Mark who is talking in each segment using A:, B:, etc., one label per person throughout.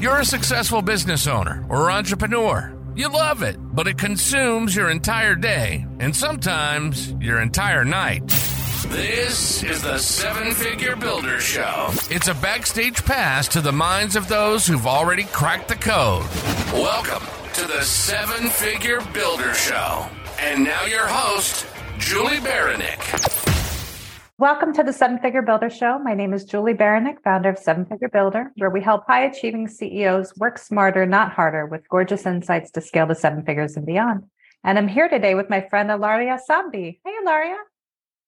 A: You're a successful business owner or entrepreneur. You love it, but it consumes your entire day and sometimes your entire night. This is the Seven Figure Builder Show. It's a backstage pass to the minds of those who've already cracked the code. Welcome to the Seven Figure Builder Show. And now your host, Julie Baranik.
B: Welcome to the Seven Figure Builder Show. My name is Julie Baranik, founder of Seven Figure Builder, where we help high achieving CEOs work smarter, not harder, with gorgeous insights to scale to seven figures and beyond. And I'm here today with my friend Ilaria Sambi. Hey, Ilaria.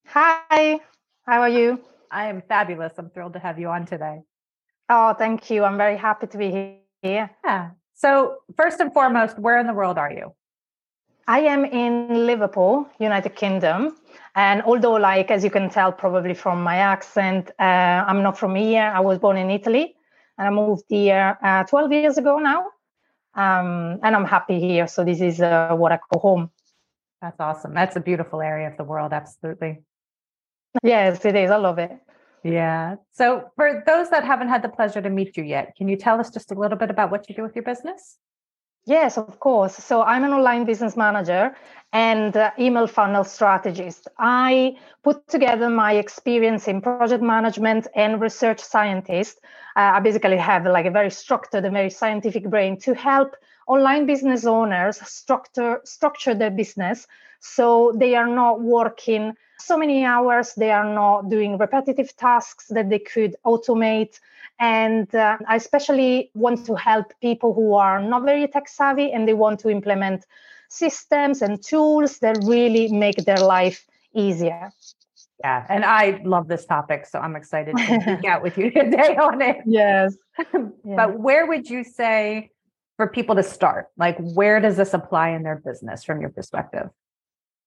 C: Hi, how are you?
B: I am fabulous. I'm thrilled to have you on today.
C: Oh, thank you. I'm very happy to be here.
B: Yeah. So, first and foremost, where in the world are you?
C: I am in Liverpool, United Kingdom. And although, like, as you can tell probably from my accent, uh, I'm not from here. I was born in Italy and I moved here uh, 12 years ago now. Um, and I'm happy here. So this is uh, what I call home.
B: That's awesome. That's a beautiful area of the world. Absolutely.
C: Yes, it is. I love it.
B: Yeah. So, for those that haven't had the pleasure to meet you yet, can you tell us just a little bit about what you do with your business?
C: Yes, of course. So I'm an online business manager and uh, email funnel strategist. I put together my experience in project management and research scientist. Uh, I basically have like a very structured and very scientific brain to help online business owners structure structure their business so they are not working so many hours they are not doing repetitive tasks that they could automate and uh, i especially want to help people who are not very tech savvy and they want to implement systems and tools that really make their life easier
B: yeah, and I love this topic, so I'm excited to speak out with you today on it.
C: Yes.
B: Yeah. But where would you say for people to start? Like, where does this apply in their business from your perspective?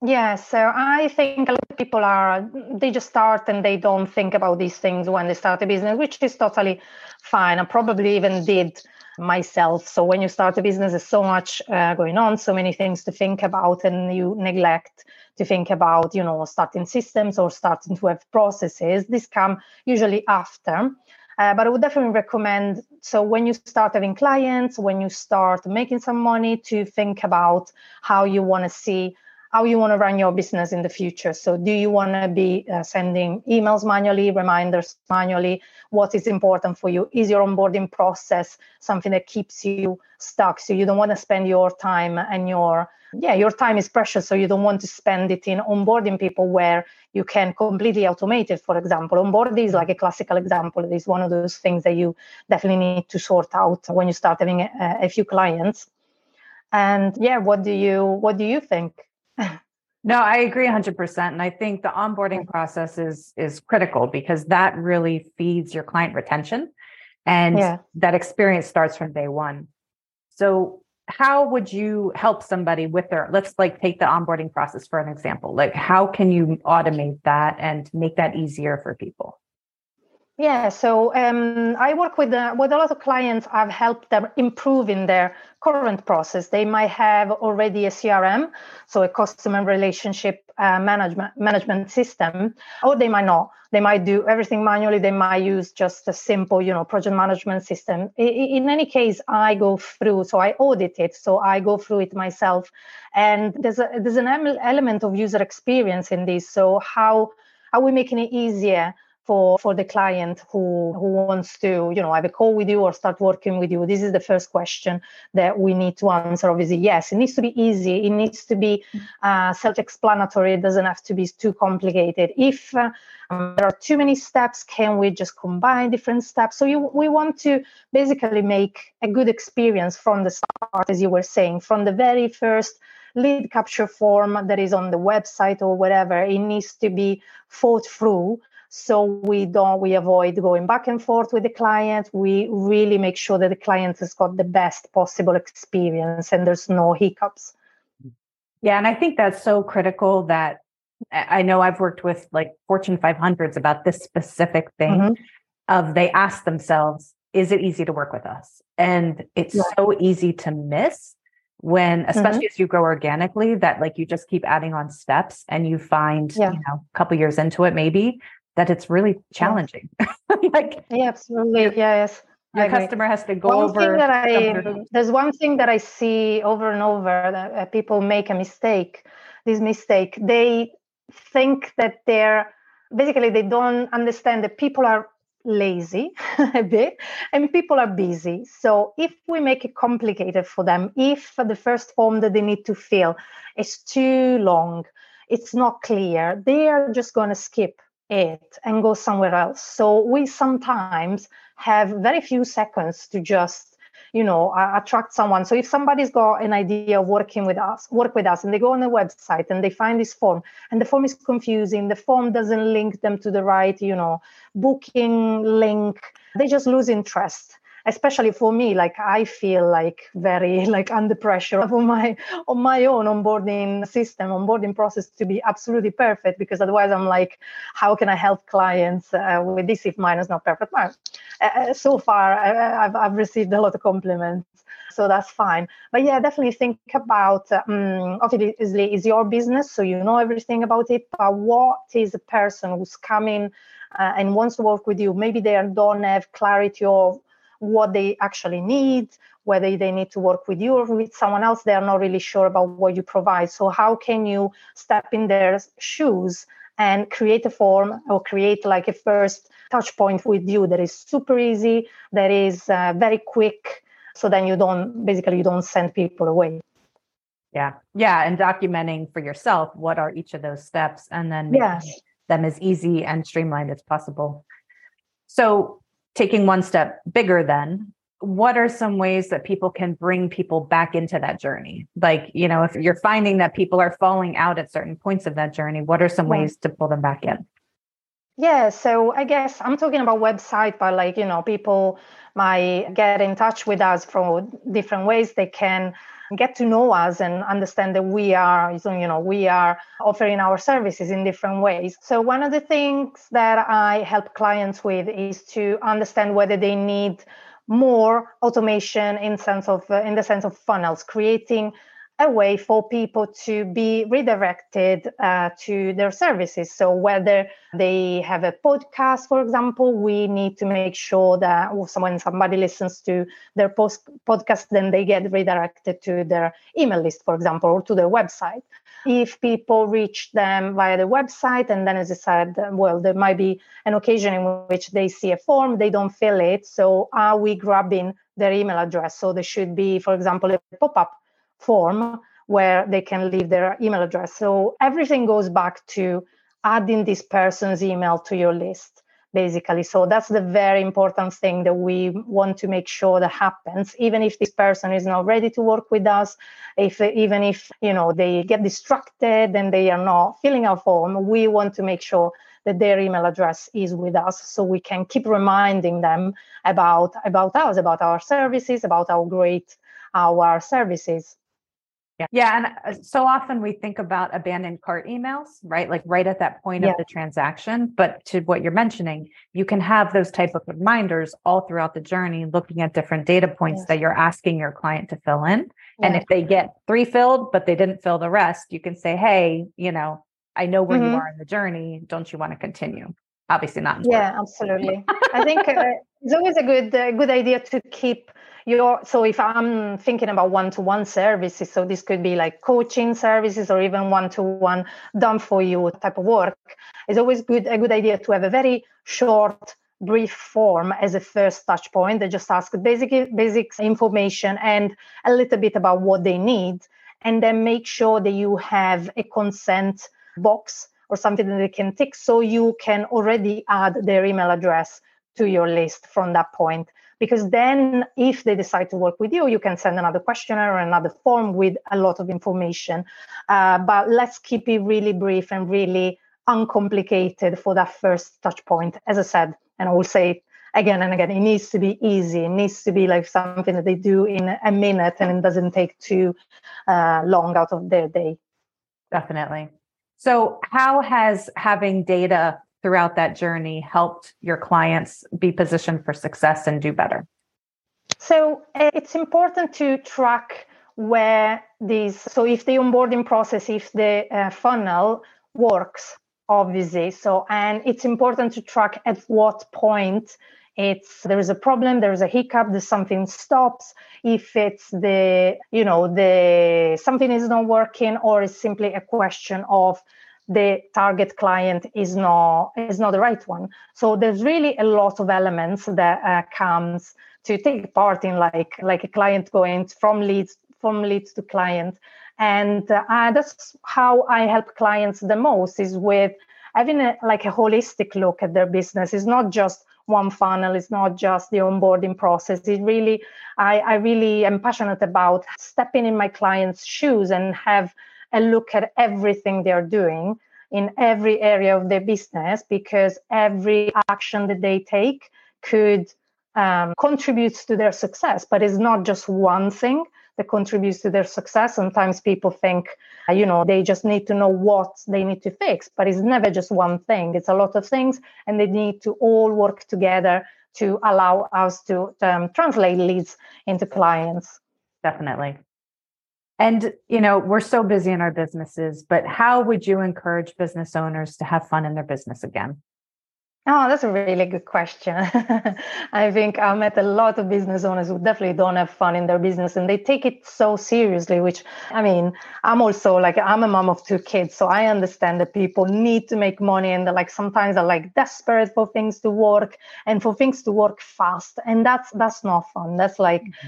C: Yeah, so I think a lot of people are, they just start and they don't think about these things when they start a business, which is totally fine. I probably even did myself. So when you start a business, there's so much uh, going on, so many things to think about, and you neglect to think about, you know, starting systems or starting to have processes. This come usually after. Uh, but I would definitely recommend. So when you start having clients, when you start making some money, to think about how you want to see how you want to run your business in the future. So, do you want to be uh, sending emails manually, reminders manually? What is important for you? Is your onboarding process something that keeps you stuck? So, you don't want to spend your time and your yeah, your time is precious. So, you don't want to spend it in onboarding people where you can completely automate it. For example, onboarding is like a classical example. It is one of those things that you definitely need to sort out when you start having a, a few clients. And yeah, what do you what do you think?
B: No, I agree 100%. And I think the onboarding process is, is critical because that really feeds your client retention. And yeah. that experience starts from day one. So, how would you help somebody with their, let's like take the onboarding process for an example. Like, how can you automate that and make that easier for people?
C: Yeah, so um, I work with uh, with a lot of clients. I've helped them improve in their current process. They might have already a CRM, so a customer relationship uh, management management system, or they might not. They might do everything manually. They might use just a simple, you know, project management system. In, any case, I go through, so I audit it, so I go through it myself, and there's a there's an element of user experience in this. So how are we making it easier? For for the client who who wants to you know have a call with you or start working with you this is the first question that we need to answer. Obviously yes it needs to be easy. It needs to be uh, self-explanatory. It doesn't have to be too complicated. If uh, there are too many steps can we just combine different steps? So you, we want to basically make a good experience from the start as you were saying from the very first lead capture form that is on the website or whatever. It needs to be thought through so we don't we avoid going back and forth with the client we really make sure that the client has got the best possible experience and there's no hiccups
B: yeah and i think that's so critical that i know i've worked with like fortune 500s about this specific thing mm-hmm. of they ask themselves is it easy to work with us and it's yeah. so easy to miss when mm-hmm. especially mm-hmm. as you grow organically that like you just keep adding on steps and you find yeah. you know a couple years into it maybe that it's really challenging.
C: like yeah, absolutely. Yes.
B: your customer has to go one over.
C: Thing that I, there's one thing that I see over and over that uh, people make a mistake. This mistake, they think that they're basically they don't understand that people are lazy a bit and people are busy so if we make it complicated for them if the first form that they need to fill is too long it's not clear they are just going to skip it and go somewhere else. So we sometimes have very few seconds to just you know attract someone. So if somebody's got an idea of working with us work with us and they go on the website and they find this form and the form is confusing the form doesn't link them to the right you know booking link they just lose interest especially for me like i feel like very like under pressure on my on my own onboarding system onboarding process to be absolutely perfect because otherwise i'm like how can i help clients uh, with this if mine is not perfect? Well, uh, uh so far I, have I've received a lot of compliments so that's fine. But yeah definitely think about um, obviously is your business so you know everything about it but what is a person who's coming uh, and wants to work with you? Maybe they don't have clarity of what they actually need, whether they need to work with you or with someone else. They are not really sure about what you provide. So, how can you step in their shoes and create a form or create like a first touch point with you that is super easy, that is uh, very quick? So then you don't basically you don't send people away.
B: Yeah. Yeah. And documenting for yourself what are each of those steps and then yes. them as easy and streamlined as possible. So taking one step bigger then what are some ways that people can bring people back into that journey like you know if you're finding that people are falling out at certain points of that journey what are some yeah. ways to pull them back in
C: yeah so i guess i'm talking about website but like you know people might get in touch with us from different ways. They can get to know us and understand that we are you know we are offering our services in different ways. So one of the things that i help clients with is to understand whether they need more automation in sense of in the sense of funnels creating a way for people to be redirected uh, to their services. So, whether they have a podcast, for example, we need to make sure that when somebody listens to their post- podcast, then they get redirected to their email list, for example, or to their website. If people reach them via the website, and then, as I said, well, there might be an occasion in which they see a form, they don't fill it. So, are we grabbing their email address? So, there should be, for example, a pop up form where they can leave their email address. So everything goes back to adding this person's email to your list basically. So that's the very important thing that we want to make sure that happens. Even if this person is not ready to work with us if even if you know they get distracted and they are not filling our form we want to make sure that their email address is with us so we can keep reminding them about about us about our services about how great our services
B: yeah. Yeah. And uh, so often we think about abandoned cart emails, right? Like right at that point yeah. of the transaction. But to what you're mentioning, you can have those type of reminders all throughout the journey, looking at different data points yes. that you're asking your client to fill in. Yeah. And if they get three filled, but they didn't fill the rest, you can say, Hey, you know, I know where mm-hmm. you are in the journey. Don't you want to continue? Obviously not.
C: Yeah, absolutely. I think uh, it's always a good, uh, good idea to keep your so if i'm thinking about one-to-one services so this could be like coaching services or even one-to-one done for you type of work it's always good a good idea to have a very short brief form as a first touch point they just ask basic basic information and a little bit about what they need and then make sure that you have a consent box or something that they can tick so you can already add their email address to your list from that point because then if they decide to work with you you can send another questionnaire or another form with a lot of information. Uh, but let's keep it really brief and really uncomplicated for that first touch point. As i said and i will say again and again it needs to be easy. It needs to be like something that they do in a minute and it doesn't take too uh, long out of their day.
B: Definitely. So how has having data throughout that journey helped your clients be positioned for success and do better?
C: So uh, it's important to track where these, so if the onboarding process, if the uh, funnel works, obviously. So, and it's important to track at what point it's there is a problem there is a hiccup there's something stops if it's the you know the something is not working or it's simply a question of the target client is not is not the right one. So there's really a lot of elements that uh, comes to take part in like like a client going from leads from leads to client. And uh, that's how i help clients the most is with having a, like a holistic look at their business. It's not just one funnel. It's not just the onboarding process. It really i, I really am passionate about stepping in my clients shoes and have and look at everything they're doing in every area of their business because every action that they take could um, contributes to their success. But it's not just one thing that contributes to their success. Sometimes people think uh, you know they just need to know what they need to fix but it's never just one thing. It's a lot of things and they need to all work together to allow us to um, translate leads into clients.
B: Definitely and, you know, we're so busy in our businesses, but how would you encourage business owners to have fun in their business again?
C: Oh, that's a really good question. I think I met a lot of business owners who definitely don't have fun in their business and they take it so seriously, which I mean, I'm also like, I'm a mom of two kids. So I understand that people need to make money and they're like, sometimes they're like desperate for things to work and for things to work fast. And that's, that's not fun. That's like, mm-hmm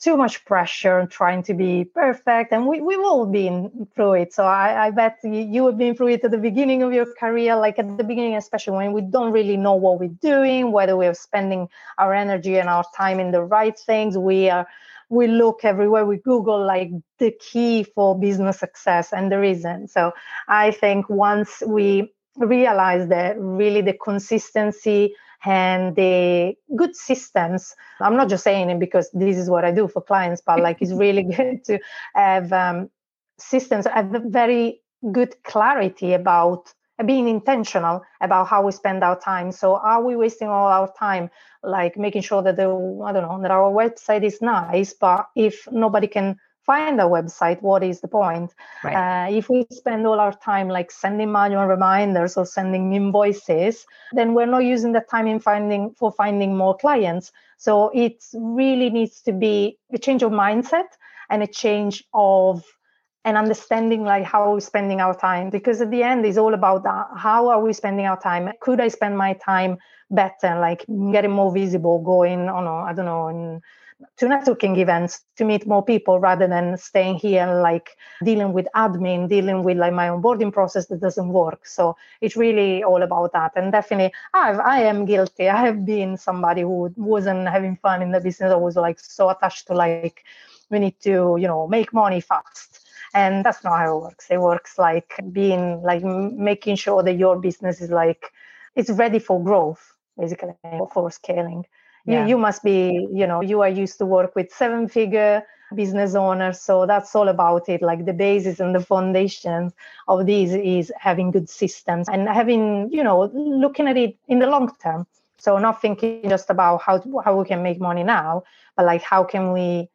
C: too much pressure trying to be perfect. And we, we've all been through it. So I, I bet you, you have been through it at the beginning of your career, like at the beginning, especially when we don't really know what we're doing, whether we're spending our energy and our time in the right things. We are we look everywhere we google like the key for business success and there isn't so i think once we realize that really the consistency and the good systems. I'm not just saying it because this is what i do for clients but like it's really good to have um, systems have very good clarity about being intentional about how we spend our time. So are we wasting all our time like making sure that the i don't know that our website is nice but if nobody can find a website what is the point? Right. uh, if we spend all our time like sending manual reminders or sending invoices then we're not using the time in finding for finding more clients. So it really needs to be a change of mindset and a change of an understanding like how we're spending our time. Because at the end it's all about that how are we spending our time? Could i spend my time better? Like getting more visible going on i don't know in to networking events to meet more people rather than staying here and like dealing with admin, dealing with like my onboarding process that doesn't work. So it's really all about that. And definitely, I've, I am guilty. I have been somebody who wasn't having fun in the business. I was like so attached to like, we need to, you know, make money fast. And that's not how it works. It works like being like making sure that your business is like, it's ready for growth, basically, for scaling yeah. you, you must be you know you are used to work with seven figure business owners so that's all about it. Like the basis and the foundation of these is having good systems and having you know looking at it in the long term. So not thinking just about how how we can make money now but like how can we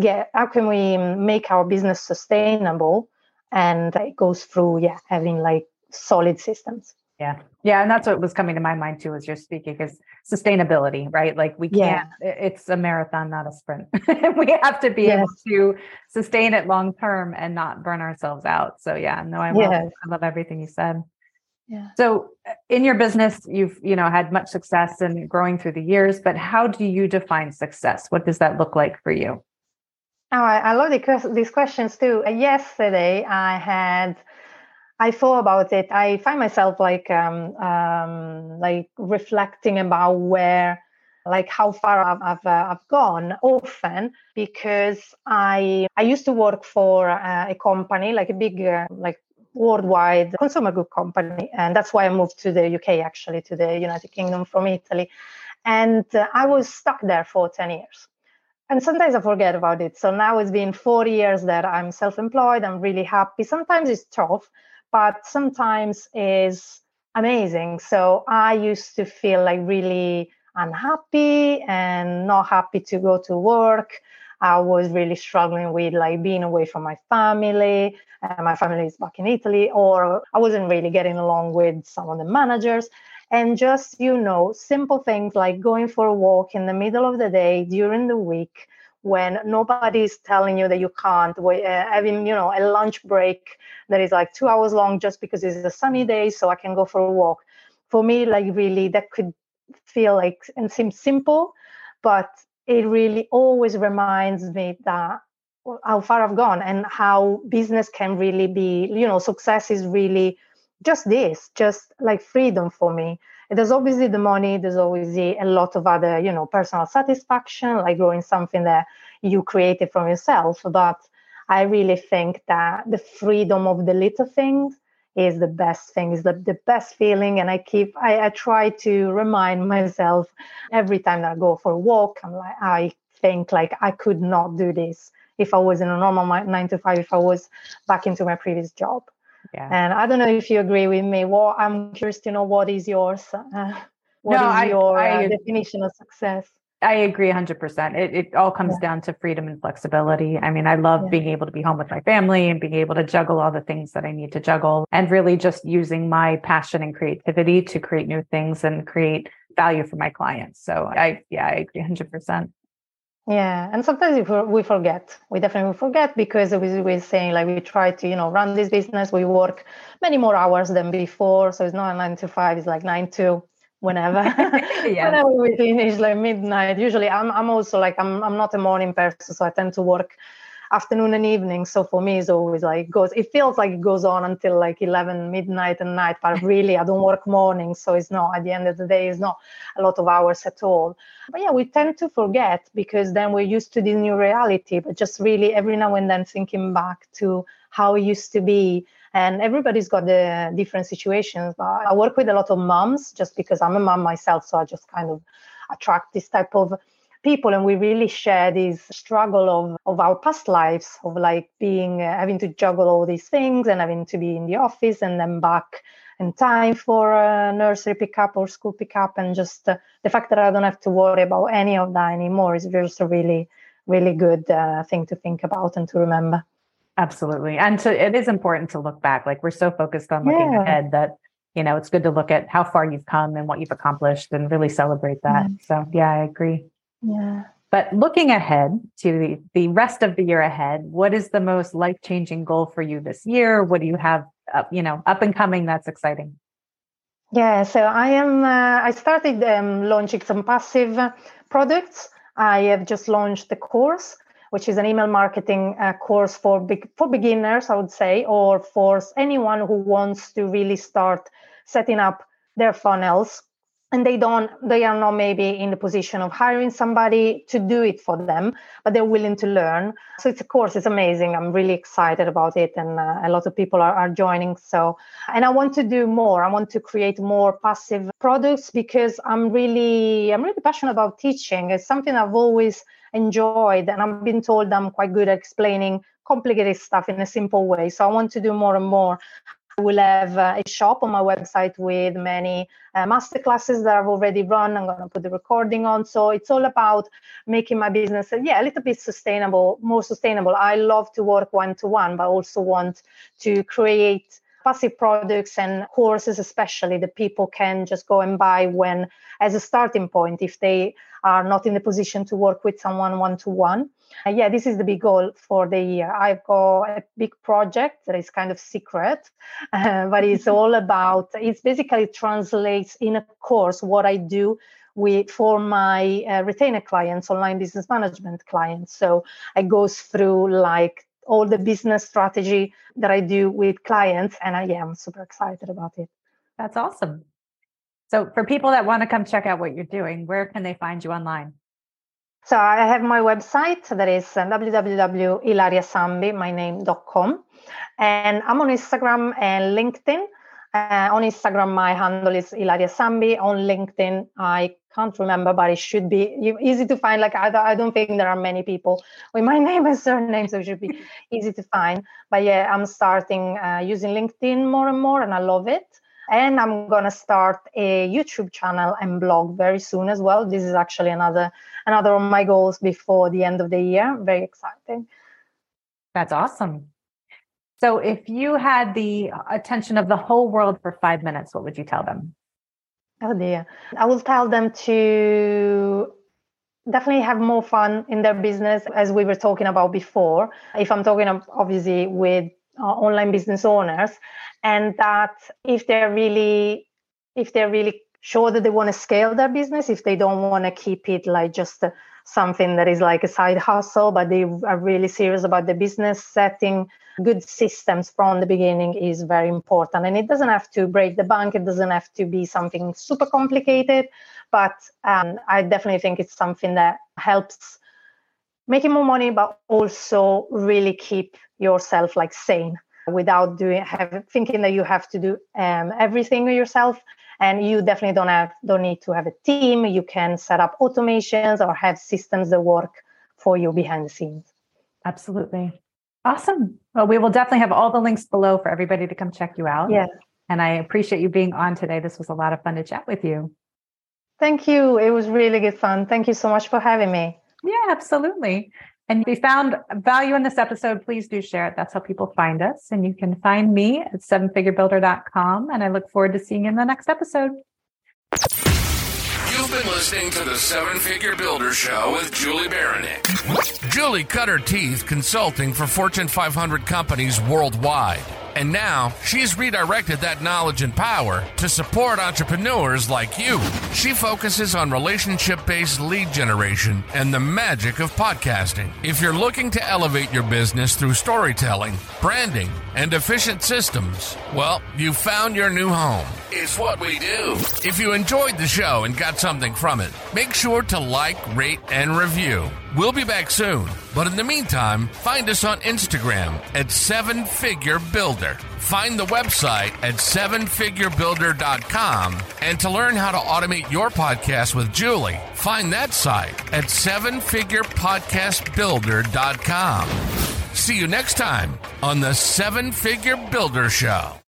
C: get how can we make our business sustainable? And it goes through yeah having like solid systems
B: yeah. Yeah. And that's what was coming to my mind too as you're speaking is sustainability, right? Like we can't, yeah. it's a marathon, not a sprint. we have to be yes. able to sustain it long term and not burn ourselves out. So yeah, no, I love, yes. I love everything you said. Yeah. So uh, in your business, you've, you know, had much success and growing through the years, but how do you define success? What does that look like for you?
C: Oh, I, I love the, these questions too. Uh, yesterday I had I thought about it. I find myself like um, um, like reflecting about where, like how far I've I've, uh, I've gone often because I I used to work for uh, a company like a big uh, like worldwide consumer good company, and that's why I moved to the UK actually to the United Kingdom from Italy, and uh, I was stuck there for ten years and sometimes I forget about it. So now it's been four years that I'm self-employed. I'm really happy. Sometimes it's tough but sometimes is amazing. So I used to feel like really unhappy and not happy to go to work. I was really struggling with like being away from my family. and my family is back in Italy, or I wasn't really getting along with some of the managers. and just you know simple things like going for a walk in the middle of the day during the week when nobody's telling you that you can't uh, having you know a lunch break that is like two hours long just because it's a sunny day so i can go for a walk. For me like really that could feel like and seem simple but it really always reminds me that how far i've gone and how business can really be you know success is really just this just like freedom for me there's obviously the money there's obviously a lot of other you know personal satisfaction like growing something that you created from yourself. But i really think that the freedom of the little things is the best thing is the, the best feeling. And i keep I, I try to remind myself every time that i go for a walk i'm like i think like i could not do this if i was in a normal nine to five if i was back into my previous job yeah. And I don't know if you agree with me. Well, I'm curious to know what is yours. Uh, what no, is I, your I, uh, definition of success?
B: I agree 100%. It, it all comes yeah. down to freedom and flexibility. I mean, I love yeah. being able to be home with my family and being able to juggle all the things that I need to juggle and really just using my passion and creativity to create new things and create value for my clients. So I, yeah, I agree 100%.
C: Yeah, and sometimes we forget. We definitely forget because we we're saying like we try to you know run this business. We work many more hours than before, so it's not a nine to five. It's like nine to whenever. yeah. whenever we finish like midnight. Usually, I'm I'm also like I'm I'm not a morning person, so I tend to work afternoon and evening. So for me, it's always like goes. It feels like it goes on until like eleven midnight and night. But really, I don't work mornings, so it's not. At the end of the day, it's not a lot of hours at all. But yeah, we tend to forget because then we're used to this new reality. But just really every now and then thinking back to how it used to be and everybody's got the different situations but i work with a lot of moms just because i'm a mom myself so i just kind of attract this type of people and we really share this struggle of, of our past lives of like being uh, having to juggle all these things and having to be in the office and then back in time for a nursery pickup or school pickup. And just uh, the fact that i don't have to worry about any of that anymore is just a really really good uh, thing to think about and to remember.
B: Absolutely. And so it is important to look back. Like we're so focused on looking yeah. ahead that you know it's good to look at how far you've come and what you've accomplished and really celebrate that. Mm-hmm. so yeah i agree
C: yeah.
B: But looking ahead to the, the rest of the year ahead, what is the most life changing goal for you this year? What do you have, up, you know, up and coming that's exciting?
C: Yeah, so I am. Uh, I started um, launching some passive products. I have just launched the course, which is an email marketing uh, course for big, for beginners, I would say, or for anyone who wants to really start setting up their funnels and they don't they are not maybe in the position of hiring somebody to do it for them but they're willing to learn. So it's a course it's amazing. I'm really excited about it and uh, a lot of people are, are joining. So and i want to do more. I want to create more passive products because i'm really i'm really passionate about teaching. It's something i've always enjoyed and i've been told i'm quite good at explaining complicated stuff in a simple way. So i want to do more and more will have uh, a shop on my website with many uh, masterclasses that I've already run. I'm going to put the recording on. So it's all about making my business, uh, yeah, a little bit sustainable, more sustainable. I love to work one to one, but also want to create passive products and courses especially that people can just go and buy when as a starting point if they are not in the position to work with someone one to one yeah this is the big goal for the year. I've got a big project that is kind of secret uh, but it's all about it basically translates in a course what i do with for my uh, retainer clients online business management clients. So it goes through like all the business strategy that I do with clients. And I am super excited about it.
B: That's awesome. So, for people that want to come check out what you're doing, where can they find you online?
C: So, I have my website that is uh, www.ilariasambi, And I'm on Instagram and LinkedIn. Uh, on Instagram, my handle is Ilaria Sambi. On LinkedIn, I can't remember, but it should be easy to find. Like I, I don't think there are many people with my name and surname, so it should be easy to find. But yeah, I'm starting uh, using LinkedIn more and more, and I love it. And I'm gonna start a YouTube channel and blog very soon as well. This is actually another another of my goals before the end of the year. Very exciting.
B: That's awesome. So, if you had the attention of the whole world for five minutes, what would you tell them?
C: Oh dear. I will tell them to definitely have more fun in their business as we were talking about before if i'm talking obviously with uh, online business owners and that if they're really if they're really sure that they want to scale their business if they don't want to keep it like just a, something that is like a side hustle but they are really serious about the business. Setting good systems from the beginning is very important. And it doesn't have to break the bank. It doesn't have to be something super complicated but um, i definitely think it's something that helps making more money but also really keep yourself like sane without doing have thinking that you have to do um, everything yourself and you definitely don't have don't need to have a team. You can set up automations or have systems that work for you behind the scenes.
B: Absolutely. Awesome. Well we will definitely have all the links below for everybody to come check you out.
C: Yeah.
B: And i appreciate you being on today. This was a lot of fun to chat with you.
C: Thank you. It was really good fun. Thank you so much for having me.
B: Yeah absolutely and if you found value in this episode, please do share it. That's how people find us. And you can find me at sevenfigurebuilder.com. And I look forward to seeing you in the next episode.
A: You've been listening to the Seven Figure Builder Show with Julie Beranek. Julie cut her teeth consulting for Fortune 500 companies worldwide. And now she's redirected that knowledge and power to support entrepreneurs like you. She focuses on relationship based lead generation and the magic of podcasting. If you're looking to elevate your business through storytelling, branding, and efficient systems, well, you found your new home. It's what we do. If you enjoyed the show and got something from it, make sure to like, rate, and review. We'll be back soon, but in the meantime, find us on Instagram at Seven Figure Builder. Find the website at sevenfigurebuilder.com and to learn how to automate your podcast with Julie, find that site at sevenfigurepodcastbuilder.com. See you next time on the Seven Figure Builder Show.